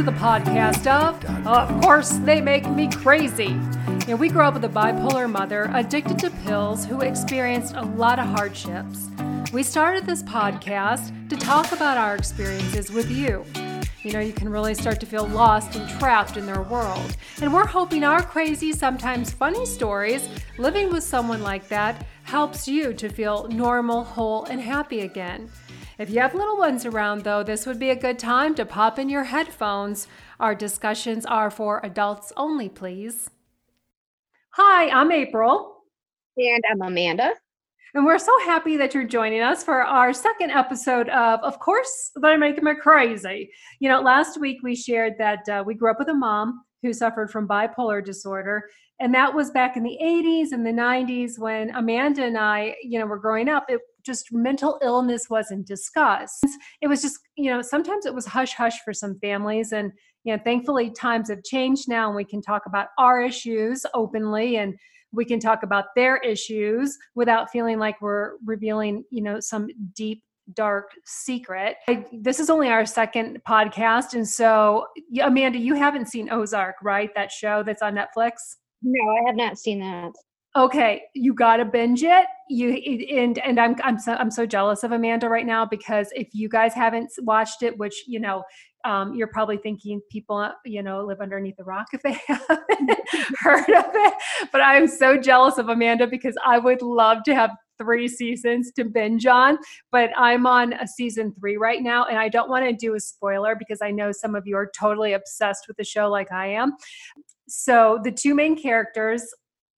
to the podcast of, of course, they make me crazy. You know, we grew up with a bipolar mother addicted to pills who experienced a lot of hardships. We started this podcast to talk about our experiences with you. You know, you can really start to feel lost and trapped in their world. And we're hoping our crazy, sometimes funny stories, living with someone like that, helps you to feel normal, whole, and happy again. If you have little ones around, though, this would be a good time to pop in your headphones. Our discussions are for adults only, please. Hi, I'm April. And I'm Amanda. And we're so happy that you're joining us for our second episode of Of Course They're Making Me Crazy. You know, last week we shared that uh, we grew up with a mom who suffered from bipolar disorder. And that was back in the 80s and the 90s when Amanda and I, you know, were growing up. It just mental illness wasn't discussed. It was just, you know, sometimes it was hush hush for some families. And, you know, thankfully times have changed now and we can talk about our issues openly and we can talk about their issues without feeling like we're revealing, you know, some deep dark secret. I, this is only our second podcast. And so, Amanda, you haven't seen Ozark, right? That show that's on Netflix? No, I have not seen that okay you gotta binge it. You and and i'm i'm so i'm so jealous of amanda right now because if you guys haven't watched it which you know um, you're probably thinking people you know live underneath the rock if they haven't heard of it. But i'm so jealous of amanda because i would love to have three seasons to binge on but i'm on a season three right now and i don't want to do a spoiler because i know some of you are totally obsessed with the show like i am. So the two main characters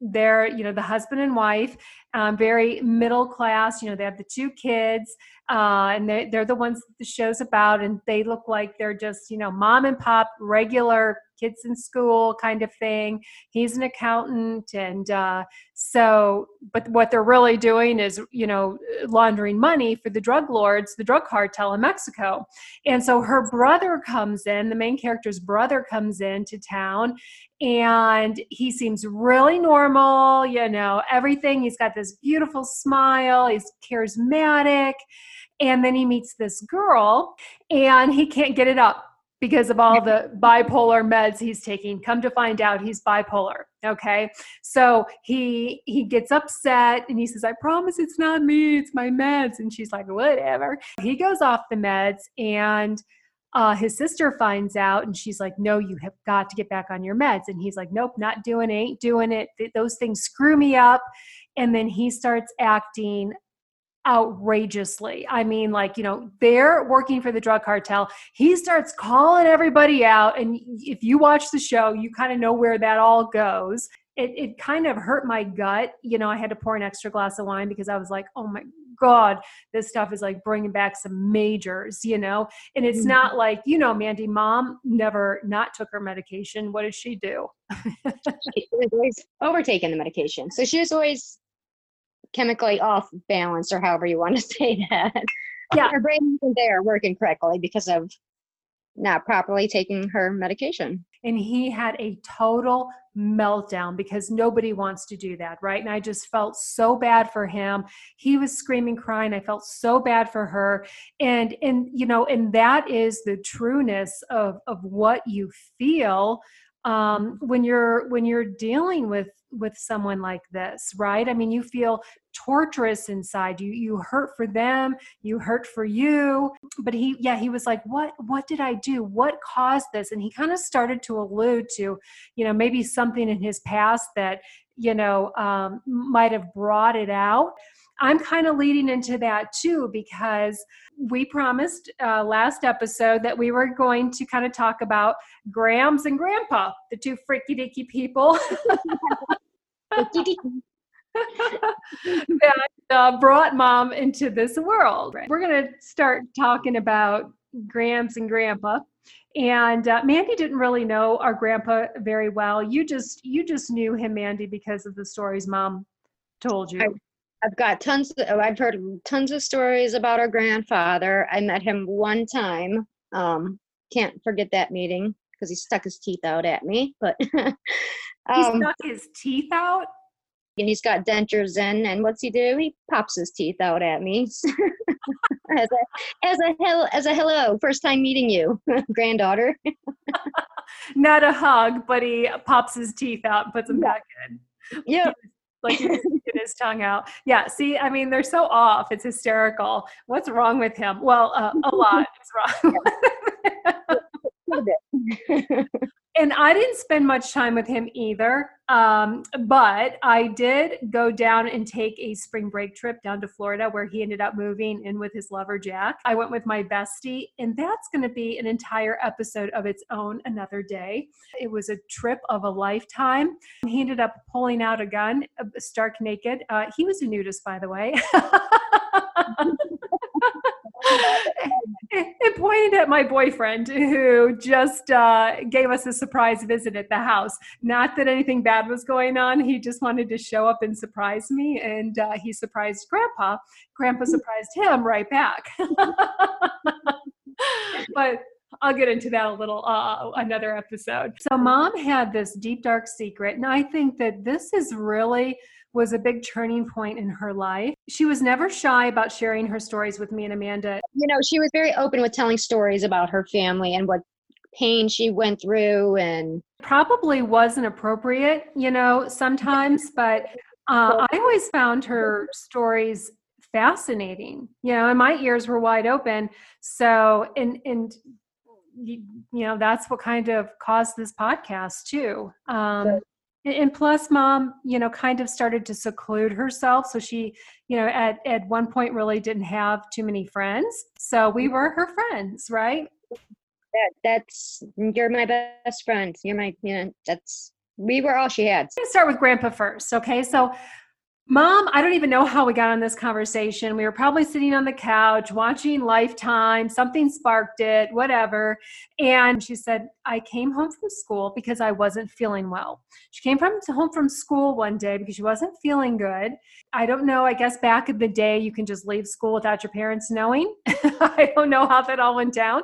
they're you know the husband and wife um, very middle class you know they have the two kids uh, and they're, they're the ones the show's about and they look like they're just you know mom and pop regular kids in school kind of thing. He's an accountant and uh, so but what they're really doing is you know laundering money for the drug lords the drug cartel in mexico. And so her brother comes in the main character's brother comes into town and he seems really normal you know everything. He's got this beautiful smile. He's charismatic. And then he meets this girl and he can't get it up because of all the bipolar meds he's taking. Come to find out he's bipolar okay? So he he gets upset and he says i promise it's not me it's my meds. And she's like whatever. He goes off the meds and uh, his sister finds out and she's like no you have got to get back on your meds. And he's like nope not doing it ain't doing it. Th- those things screw me up. And then he starts acting outrageously. I mean, like, you know, they're working for the drug cartel. He starts calling everybody out. And if you watch the show, you kind of know where that all goes. It, it kind of hurt my gut. You know, I had to pour an extra glass of wine because I was like, oh my God, this stuff is like bringing back some majors, you know? And it's mm-hmm. not like, you know, Mandy, mom never not took her medication. What does she do? she was always overtaking the medication. So she was always chemically off balance or however you want to say that. Yeah. Her brain isn't there working correctly because of not properly taking her medication. And he had a total meltdown because nobody wants to do that, right? And I just felt so bad for him. He was screaming, crying. I felt so bad for her. And and you know, and that is the trueness of of what you feel um, when you're when you're dealing with with someone like this right? I mean you feel torturous inside. You you hurt for them you hurt for you. But he yeah he was like what what did i do? What caused this? And he kind of started to allude to you know maybe something in his past that you know um, might have brought it out. I'm kind of leading into that too because we promised uh, last episode that we were going to kind of talk about Grams and Grandpa, the two freaky dicky people that uh, brought mom into this world. We're going to start talking about Grams and Grandpa. And uh, Mandy didn't really know our grandpa very well. You just you just knew him, Mandy, because of the stories mom told you. I- I've got tons. Of, I've heard tons of stories about our grandfather. I met him one time. Um, can't forget that meeting because he stuck his teeth out at me. But um, he stuck his teeth out. and he's got dentures in. And what's he do? He pops his teeth out at me as a as a hell as a hello, first time meeting you, granddaughter. Not a hug, but he pops his teeth out and puts them back in. Yeah. like he get his tongue out. Yeah. See, I mean, they're so off. It's hysterical. What's wrong with him? Well, uh, a lot is wrong and I didn't spend much time with him either. Um, but I did go down and take a spring break trip down to Florida where he ended up moving in with his lover, Jack. I went with my bestie, and that's going to be an entire episode of its own another day. It was a trip of a lifetime. He ended up pulling out a gun, uh, stark naked. Uh, he was a nudist, by the way. it pointed at my boyfriend who just uh, gave us a surprise visit at the house. Not that anything bad was going on. He just wanted to show up and surprise me. And uh, he surprised Grandpa. Grandpa surprised him right back. but I'll get into that a little uh, another episode. So mom had this deep dark secret, and I think that this is really was a big turning point in her life. She was never shy about sharing her stories with me and Amanda. You know, she was very open with telling stories about her family and what pain she went through and probably wasn't appropriate, you know, sometimes, but uh, I always found her stories fascinating, you know, and my ears were wide open. So, and, and, you, you know, that's what kind of caused this podcast too. Um, and plus mom you know kind of started to seclude herself. So she you know at at one point really didn't have too many friends. So we were her friends right? That, that's you're my best friend you're my you know that's we were all she had. Let's start with grandpa first okay? So Mom, I don't even know how we got on this conversation. We were probably sitting on the couch watching Lifetime, something sparked it, whatever. And she said, I came home from school because I wasn't feeling well. She came from home from school one day because she wasn't feeling good. I don't know. I guess back in the day, you can just leave school without your parents knowing. I don't know how that all went down.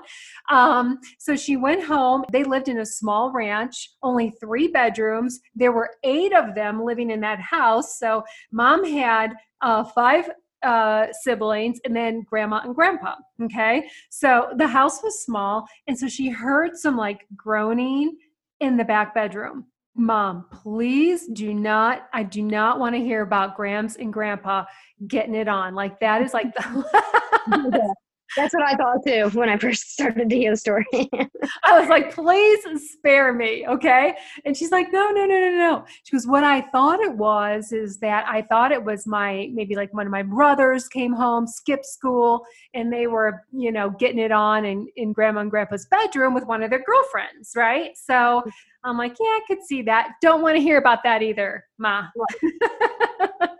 Um, so she went home. They lived in a small ranch, only three bedrooms. There were eight of them living in that house. So mom had uh, five uh, siblings and then grandma and grandpa. Okay. So the house was small. And so she heard some like groaning in the back bedroom. Mom, please do not, I do not want to hear about Grams and Grandpa getting it on. Like that is like the That's what I thought too when I first started to hear the story. I was like, please spare me, okay? And she's like, no, no, no, no, no. She goes, what I thought it was is that I thought it was my maybe like one of my brothers came home, skipped school, and they were, you know, getting it on in, in grandma and grandpa's bedroom with one of their girlfriends, right? So I'm like, yeah, I could see that. Don't want to hear about that either, Ma.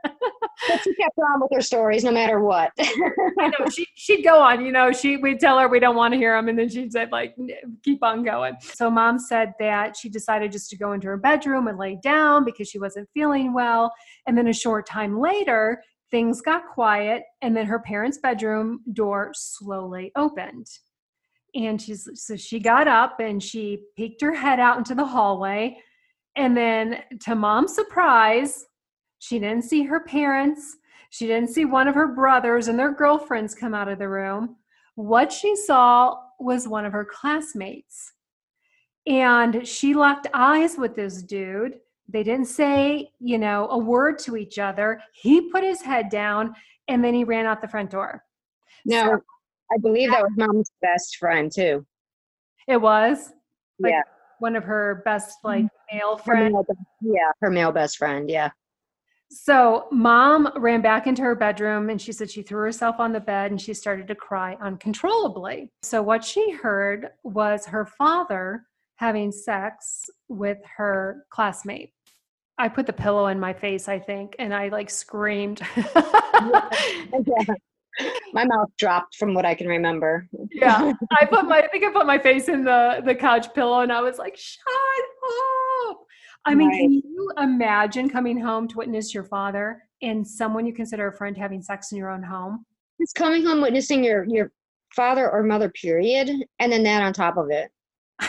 but she kept on with her stories no matter what. I know she she'd go on. You know, she we'd tell her we don't want to hear them, and then she'd say like keep on going. So mom said that she decided just to go into her bedroom and lay down because she wasn't feeling well. And then a short time later, things got quiet, and then her parents' bedroom door slowly opened. And she's so she got up and she peeked her head out into the hallway. And then, to mom's surprise, she didn't see her parents. She didn't see one of her brothers and their girlfriends come out of the room. What she saw was one of her classmates. And she locked eyes with this dude. They didn't say, you know, a word to each other. He put his head down and then he ran out the front door. No, so, I believe that was mom's best friend too. It was? Like yeah. One of her best like mm-hmm. male friends. Yeah, her male best friend, yeah. So, mom ran back into her bedroom and she said she threw herself on the bed and she started to cry uncontrollably. So, what she heard was her father having sex with her classmate. I put the pillow in my face, I think, and I like screamed. yeah. My mouth dropped from what I can remember. yeah. I put my I think I put my face in the the couch pillow and I was like, "Shut up." I mean, right. can you imagine coming home to witness your father and someone you consider a friend having sex in your own home? It's coming home witnessing your your father or mother, period, and then that on top of it.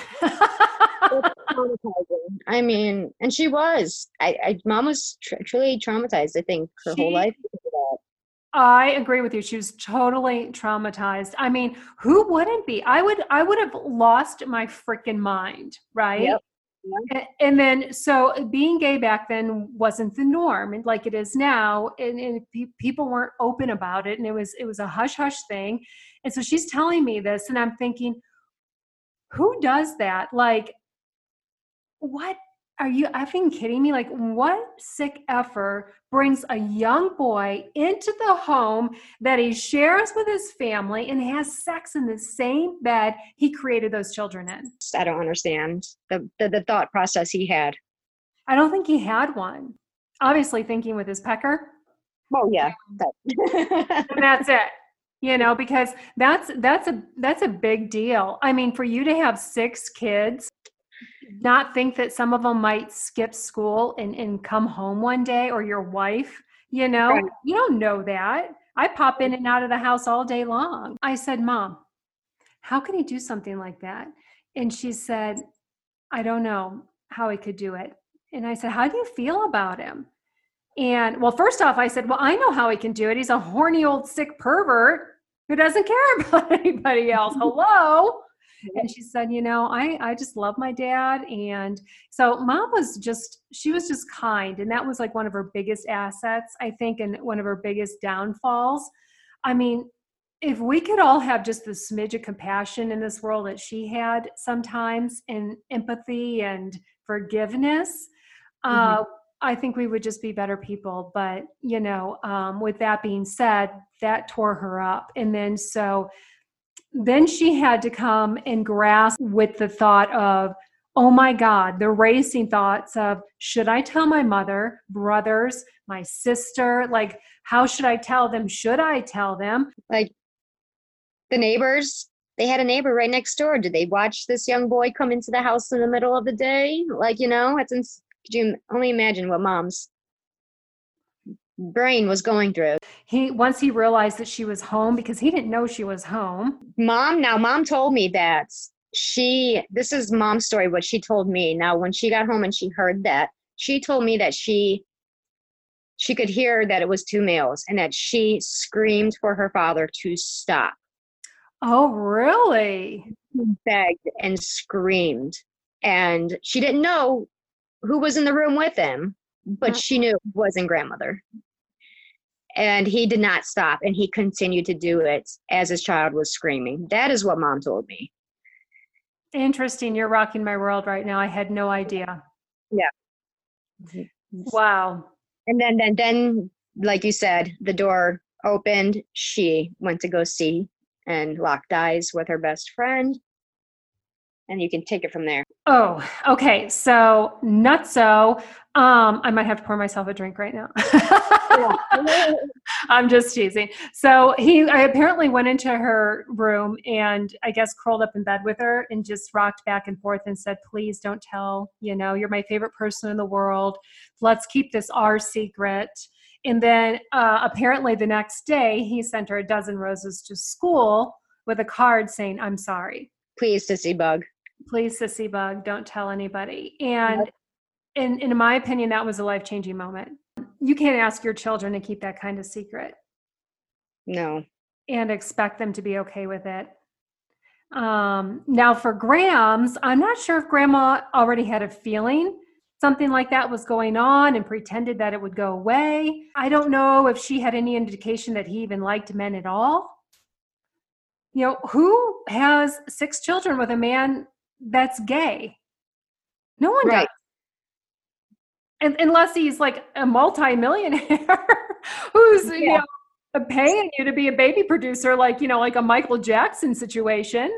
I mean, and she was. I, I mom was tr- truly traumatized. I think her she, whole life. I agree with you. She was totally traumatized. I mean, who wouldn't be? I would. I would have lost my freaking mind, right? Yep. And, and then, so being gay back then wasn't the norm, and like it is now, and, and pe- people weren't open about it, and it was it was a hush hush thing. And so she's telling me this, and I'm thinking, who does that? Like, what are you effing kidding me? Like, what sick effort brings a young boy into the home that he shares with his family and has sex in the same bed he created those children in? I don't understand the, the, the thought process he had. I don't think he had one. Obviously, thinking with his pecker. Oh yeah, um, that's it you know because that's that's a that's a big deal i mean for you to have six kids not think that some of them might skip school and, and come home one day or your wife you know? Right. you don't know that. I pop in and out of the house all day long. I said mom how can he do something like that? And she said i don't know how he could do it. And i said how do you feel about him? And well first off i said well i know how he can do it. He's a horny old sick pervert who doesn't care about anybody else. Hello and she said you know i i just love my dad and so mom was just she was just kind and that was like one of her biggest assets i think and one of her biggest downfalls i mean if we could all have just the smidge of compassion in this world that she had sometimes and empathy and forgiveness mm-hmm. uh, I think we would just be better people. But, you know, um, with that being said, that tore her up. And then so then she had to come and grasp with the thought of, oh my God, the racing thoughts of, should I tell my mother, brothers, my sister? Like, how should I tell them? Should I tell them? Like, the neighbors, they had a neighbor right next door. Did they watch this young boy come into the house in the middle of the day? Like, you know, it's, ins- could you only imagine what mom's brain was going through. He once he realized that she was home because he didn't know she was home. Mom, now mom told me that she this is mom's story what she told me. Now when she got home and she heard that, she told me that she she could hear that it was two males and that she screamed for her father to stop. Oh, really? Begged and screamed. And she didn't know who was in the room with him, but she knew it wasn't grandmother and he did not stop and he continued to do it as his child was screaming. That is what mom told me. Interesting. You're rocking my world right now. I had no idea. Yeah. Mm-hmm. Wow. And then then then like you said the door opened. She went to go see and locked eyes with her best friend and you can take it from there. Oh, okay. So nutso. Um, I might have to pour myself a drink right now. I'm just teasing. So he, I apparently went into her room and I guess curled up in bed with her and just rocked back and forth and said, "Please don't tell. You know, you're my favorite person in the world. Let's keep this our secret." And then uh, apparently the next day, he sent her a dozen roses to school with a card saying, "I'm sorry." Please, sissy bug please sissy bug don't tell anybody and yep. in, in my opinion that was a life-changing moment. You can't ask your children to keep that kind of secret. No. And expect them to be okay with it. Um, now for grams i'm not sure if grandma already had a feeling something like that was going on and pretended that it would go away. I don't know if she had any indication that he even liked men at all. You know who has six children with a man that's gay. No one right. does. And, unless he's like a multimillionaire who's yeah. you know paying you to be a baby producer, like you know, like a Michael Jackson situation.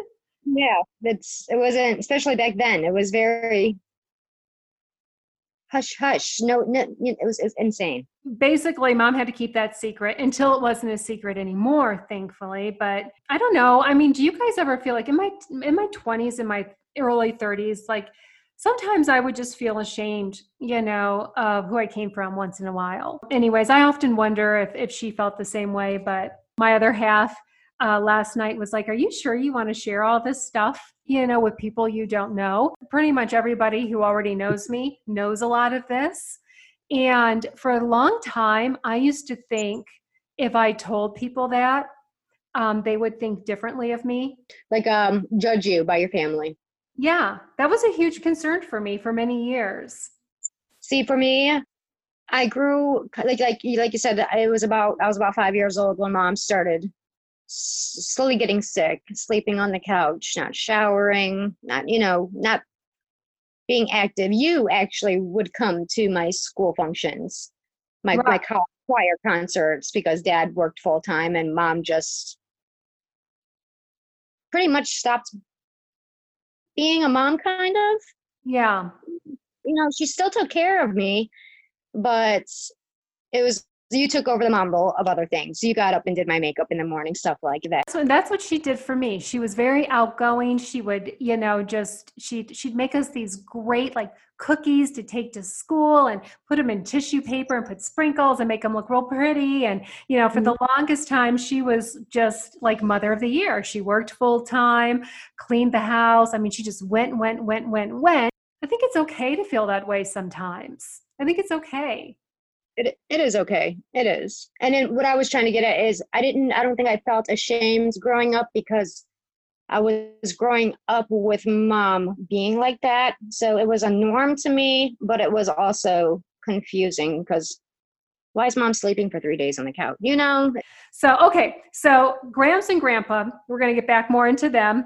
Yeah, that's it wasn't especially back then. It was very hush hush. No, no, it was, it was insane. Basically, mom had to keep that secret until it wasn't a secret anymore, thankfully. But I don't know. I mean, do you guys ever feel like in my in my twenties, in my early 30s like sometimes i would just feel ashamed you know of who i came from once in a while anyways i often wonder if, if she felt the same way but my other half uh, last night was like are you sure you want to share all this stuff you know, with people you don't know. Pretty much everybody who already knows me knows a lot of this. And for a long time, I used to think if I told people that, um, they would think differently of me. Like um, judge you by your family. Yeah, that was a huge concern for me for many years. See, for me, I grew like like like you said. It was about I was about five years old when mom started slowly getting sick, sleeping on the couch, not showering, not you know, not being active. You actually would come to my school functions, my right. my choir concerts because dad worked full time and mom just pretty much stopped being a mom kind of yeah you know she still took care of me but it was you took over the mom role of other things. You got up and did my makeup in the morning, stuff like that. So that's what she did for me. She was very outgoing. She would, you know, just she'd she'd make us these great like cookies to take to school and put them in tissue paper and put sprinkles and make them look real pretty. And you know, for mm-hmm. the longest time, she was just like mother of the year. She worked full time, cleaned the house. I mean, she just went, went, went, went, went. I think it's okay to feel that way sometimes. I think it's okay it, it is okay. It is. And then what i was trying to get at is i didn't i don't think i felt ashamed growing up because i was growing up with mom being like that. So it was a norm to me but it was also confusing because why is mom sleeping for three days on the couch you know? So okay. So Grams and grandpa we're going to get back more into them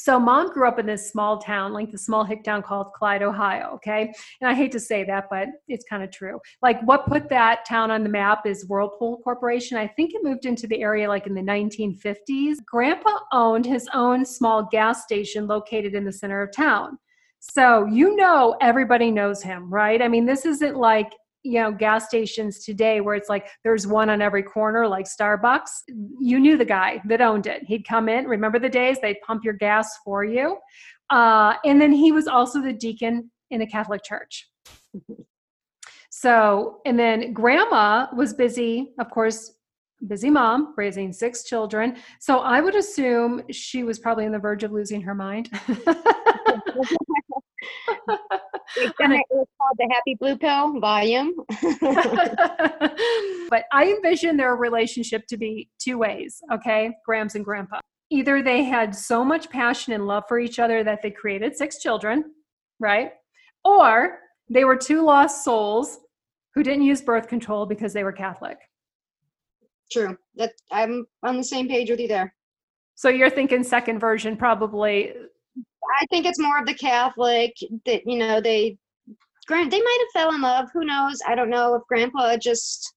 so mom grew up in this small town like the small hick town called clyde ohio okay? And i hate to say that but it's kind of true. Like what put that town on the map is whirlpool corporation. I think it moved into the area like in the 1950s grandpa owned his own small gas station located in the center of town. So you know everybody knows him right? I mean this isn't like you know gas stations today where it's like there's one on every corner like starbucks you knew the guy that owned it. He'd come in remember the days? They'd pump your gas for you. Uh, and then he was also the deacon in a catholic church. So and then grandma was busy of course busy mom raising six children. So i would assume she was probably on the verge of losing her mind it was called the Happy Blue Pill volume. but I envision their relationship to be two ways, okay? Grams and Grandpa. Either they had so much passion and love for each other that they created six children, right? Or they were two lost souls who didn't use birth control because they were Catholic. True. That I'm on the same page with you there. So you're thinking second version probably I think it's more of the Catholic that you know they grant they might have fell in love. Who knows? I don't know if Grandpa just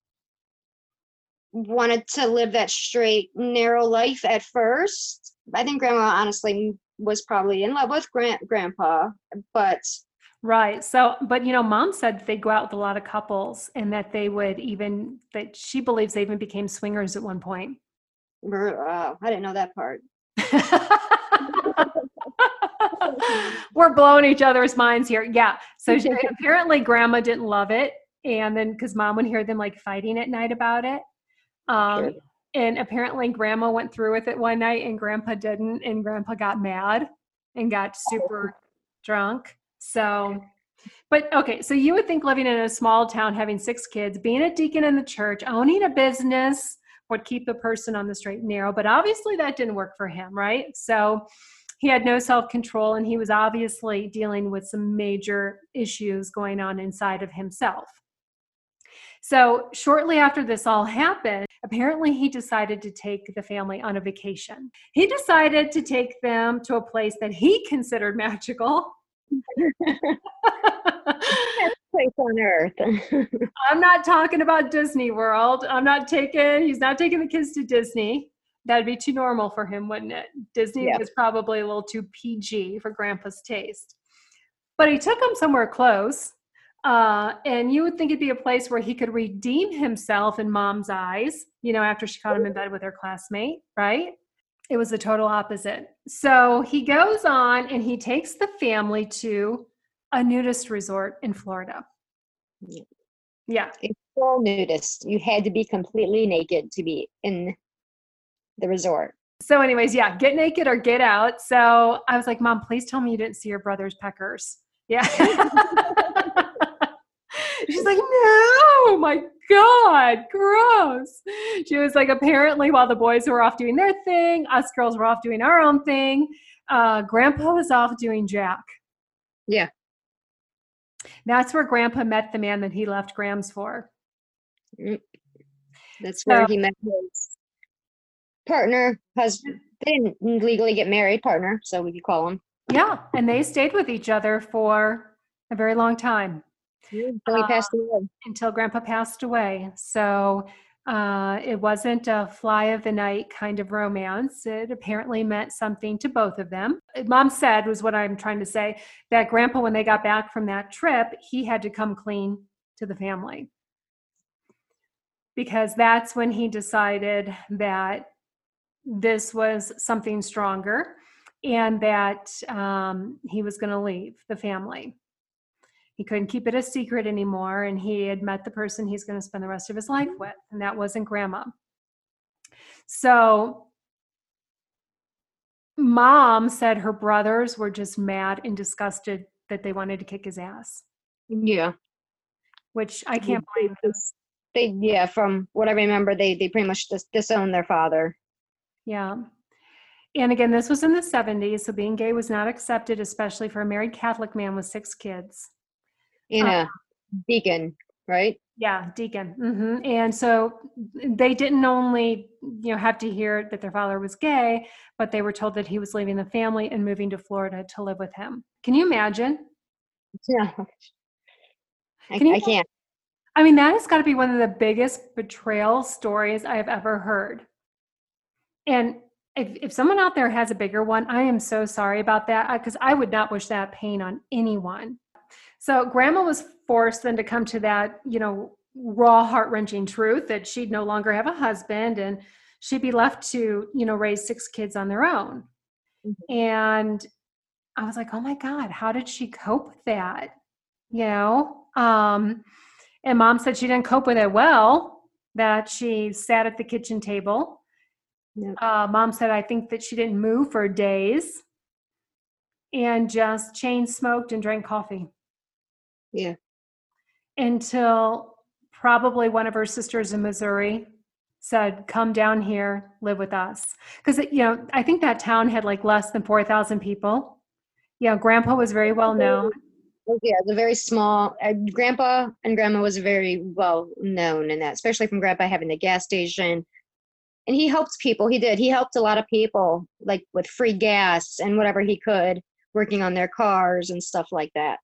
wanted to live that straight, narrow life at first. I think Grandma honestly was probably in love with Grand Grandpa, but Right. So, but you know, mom said they'd go out with a lot of couples and that they would even, that she believes they even became swingers at one point. Wow. Oh, I didn't know that part. We're blowing each other's minds here. Yeah. So she, apparently grandma didn't love it. And then because mom would hear them like fighting at night about it. Um, sure. And apparently grandma went through with it one night and grandpa didn't. And grandpa got mad and got super oh. drunk. So, but okay. So you would think living in a small town, having six kids, being a deacon in the church, owning a business would keep a person on the straight and narrow. But obviously that didn't work for him, right? So, he had no self control and he was obviously dealing with some major issues going on inside of himself. So, shortly after this all happened, apparently he decided to take the family on a vacation. He decided to take them to a place that he considered magical. place on earth. I'm not talking about Disney World. I'm not taking, he's not taking the kids to Disney that'd be too normal for him, wouldn't it? Disney was probably a little too PG for Grandpa's taste. But he took him somewhere close. Uh, and you would think it'd be a place where he could redeem himself in mom's eyes, you know, after she caught him in bed with her classmate, right? It was the total opposite. So he goes on and he takes the family to a nudist resort in Florida. Yeah. Yeah. It's full nudist. You had to be completely naked to be in the resort. So, anyways, yeah, get naked or get out. So I was like, Mom, please tell me you didn't see your brother's peckers. Yeah. She's like, no, my God, gross. She was like, apparently, while the boys were off doing their thing, us girls were off doing our own thing. Uh, Grandpa was off doing Jack. Yeah. That's where Grandpa met the man that he left Grams for. Mm. That's where so, he met his partner, husband. They didn't legally get married, partner, so we could call them. Yeah, and they stayed with each other for a very long time. Until he passed uh, away. Until Grandpa passed away. So uh, it wasn't a fly of the night kind of romance. It apparently meant something to both of them. Mom said, was what I'm trying to say, that Grandpa, when they got back from that trip, he had to come clean to the family. Because that's when he decided that this was something stronger and that um, he was going to leave the family. He couldn't keep it a secret anymore and he had met the person he's going to spend the rest of his life with and that wasn't grandma. So mom said her brothers were just mad and disgusted that they wanted to kick his ass. Yeah. Which i can't blame them. they yeah from what i remember they they pretty much disowned their father yeah and again this was in the 70s so being gay was not accepted especially for a married catholic man with six kids in a deacon, right? Yeah, deacon. Mm-hmm. And so they didn't only, you know, have to hear that their father was gay, but they were told that he was leaving the family and moving to Florida to live with him. Can you imagine? Yeah. I, Can you, I can't. I mean, that has got to be one of the biggest betrayal stories I have ever heard. And if, if someone out there has a bigger one, I am so sorry about that because I would not wish that pain on anyone. So grandma was forced then to come to that, you know, raw, heart wrenching truth that she'd no longer have a husband and she'd be left to, you know, raise six kids on their own. Mm-hmm. And I was like, oh my God, how did she cope with that? You know? Um, and mom said she didn't cope with it well, that she sat at the kitchen table. Yep. Uh, mom said, I think that she didn't move for days and just chain smoked and drank coffee. Yeah. Until probably one of her sisters in Missouri said, "Come down here, live with us," because you know I think that town had like less than four thousand people. You know, Grandpa was very well known. Yeah, it's a very small. Uh, Grandpa and Grandma was very well known in that, especially from Grandpa having the gas station, and he helped people. He did. He helped a lot of people, like with free gas and whatever he could, working on their cars and stuff like that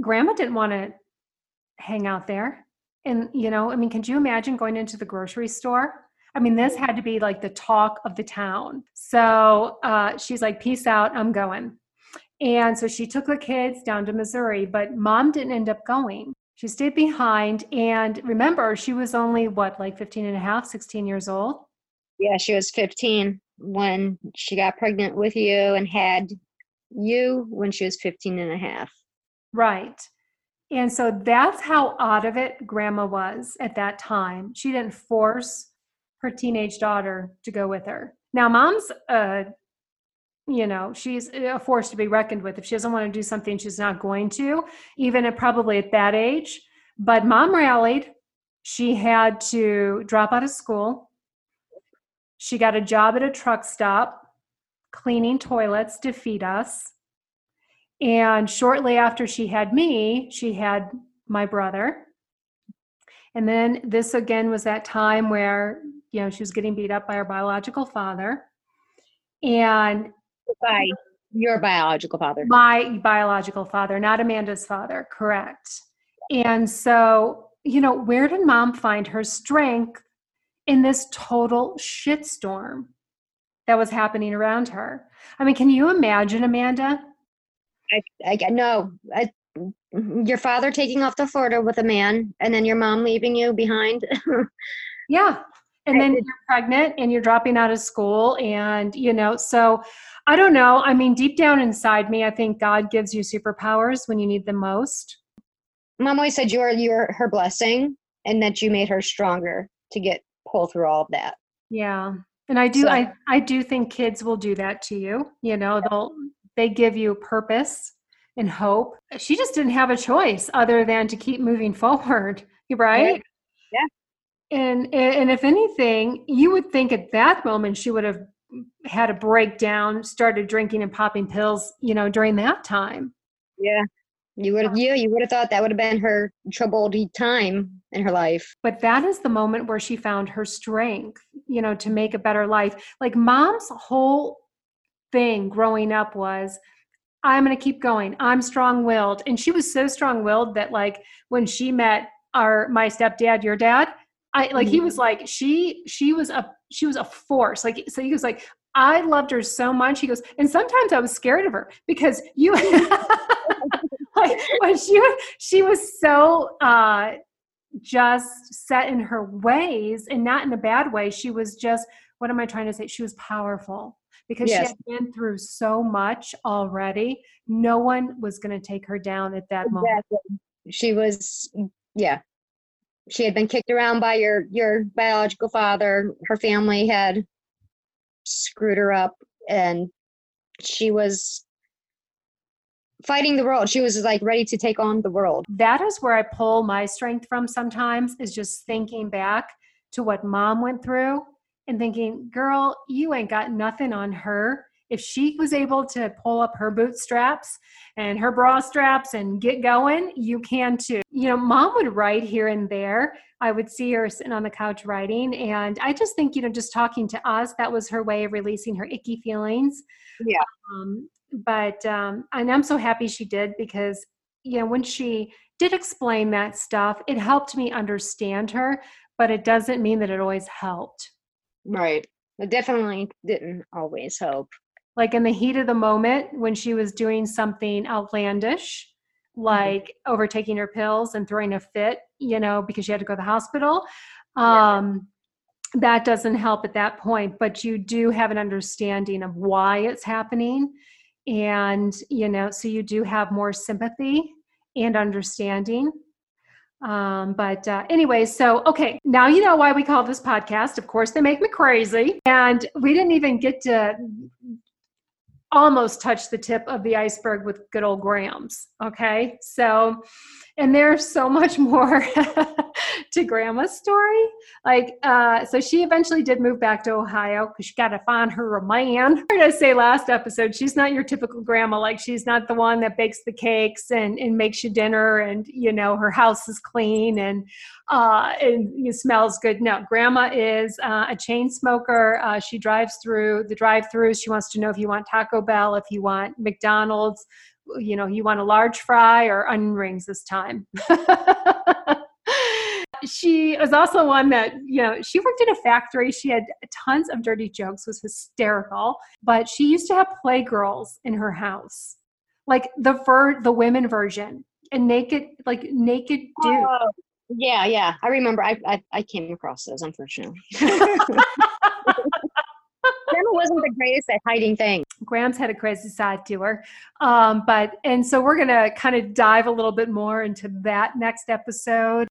grandma didn't want to hang out there. And, you know, I mean, could you imagine going into the grocery store? I mean, this had to be like the talk of the town. So uh, she's like, peace out, I'm going. And so she took the kids down to Missouri, but mom didn't end up going. She stayed behind. And remember, she was only what, like 15 and a half, 16 years old? Yeah, she was 15 when she got pregnant with you and had you when she was 15 and a half. Right. And so that's how out of it grandma was at that time. She didn't force her teenage daughter to go with her. Now, mom's, uh, you know, she's eh, a force to be reckoned with. If she doesn't want to do something, she's not going to, even at probably at that age. But mom rallied. She had to drop out of school. She got a job at a truck stop cleaning toilets to feed us. And shortly after she had me, she had my brother. And then this again was that time where, you know, she was getting beat up by her biological father. And by your biological father. My biological father, not Amanda's father, correct. And so, you know, where did mom find her strength in this total shitstorm that was happening around her? I mean, can you imagine, Amanda? I, I no, I, your father taking off to Florida with a man, and then your mom leaving you behind. yeah, and then you're pregnant and you're dropping out of school, and you know, so I don't know. I mean, deep down inside me, I think God gives you superpowers when you need them most. Mom always said you are you're her blessing, and that you made her stronger to get pull through all of that. Yeah, And I do, so, I, I do think kids will do that to you. You know, they'll, they give you purpose and hope. She just didn't have a choice other than to keep moving forward, You right? Yeah. And and if anything, you would think at that moment she would have had a breakdown, started drinking and popping pills, you know, during that time. Yeah. You would have, yeah, you would have thought that would have been her troubled time in her life. But that is the moment where she found her strength, you know, to make a better life. Like mom's whole thing growing up was, I'm going to keep going. I'm strong willed. And she was so strong willed that, like, when she met our, my stepdad, your dad, I like, mm-hmm. he was like, she, she was a, she was a force. Like, so he was like, I loved her so much. He goes, and sometimes I was scared of her because you, like, but she was, she was so, uh, just set in her ways and not in a bad way. She was just, what am I trying to say? She was powerful because yes. she had been through so much already. No one was going to take her down at that exactly. moment. She was, yeah. She had been kicked around by your your biological father. Her family had screwed her up, and she was fighting the world. She was like ready to take on the world. That is where I pull my strength from sometimes is just thinking back to what mom went through and thinking, girl, you ain't got nothing on her. If she was able to pull up her bootstraps and her bra straps and get going, you can too. You know, mom would write here and there. I would see her sitting on the couch writing. And I just think, you know, just talking to us, that was her way of releasing her icky feelings. Yeah. Um, but, um, and I'm so happy she did because, you know, when she did explain that stuff, it helped me understand her, but it doesn't mean that it always helped. Right. It definitely didn't always help. Like in the heat of the moment when she was doing something outlandish, mm-hmm. like mm-hmm. overtaking her pills and throwing a fit, you know, because she had to go to the hospital. Um, yeah. That doesn't help at that point, but you do have an understanding of why it's happening. And, you know, so you do have more sympathy and understanding um, but uh, anyway, so okay, now you know why we call this podcast. Of course, they make me crazy, and we didn't even get to almost touch the tip of the iceberg with good old Grams. Okay, so and there's so much more to grandma's story. Like uh so she eventually did move back to ohio because she got to find her a man. I say last episode she's not your typical grandma. Like she's not the one that bakes the cakes and and makes you dinner and you know her house is clean and uh and it smells good. No grandma is uh, a chain smoker. Uh, she drives through the drive throughs she wants to know if you want taco bell if you want mcdonald's you know, you want a large fry or onion rings this time. she was also one that, you know, she worked in a factory. She had tons of dirty jokes, was hysterical, but she used to have playgirls in her house. Like the ver- the women version and naked like naked dude. Oh, yeah, yeah. I remember I, I I came across those unfortunately. Grandma wasn't the greatest at hiding things. Grams had a crazy side to her. Um, but, and so we're going to kind of dive a little bit more into that next episode.